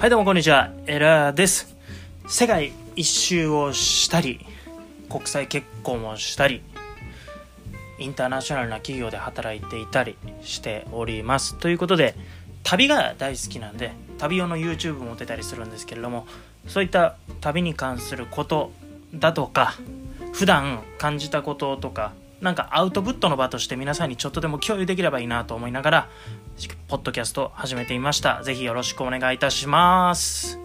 はいどうもこんにちは。エラーです。世界一周をしたり国際結婚をしたりインターナショナルな企業で働いていたりしております。ということで旅が大好きなんで旅用の YouTube も出たりするんですけれどもそういった旅に関することだとか普段感じたこととかなんかアウトプットの場として皆さんにちょっとでも共有できればいいなと思いながらポッドキャスト始めてみました。ぜひよろしくお願いいたします。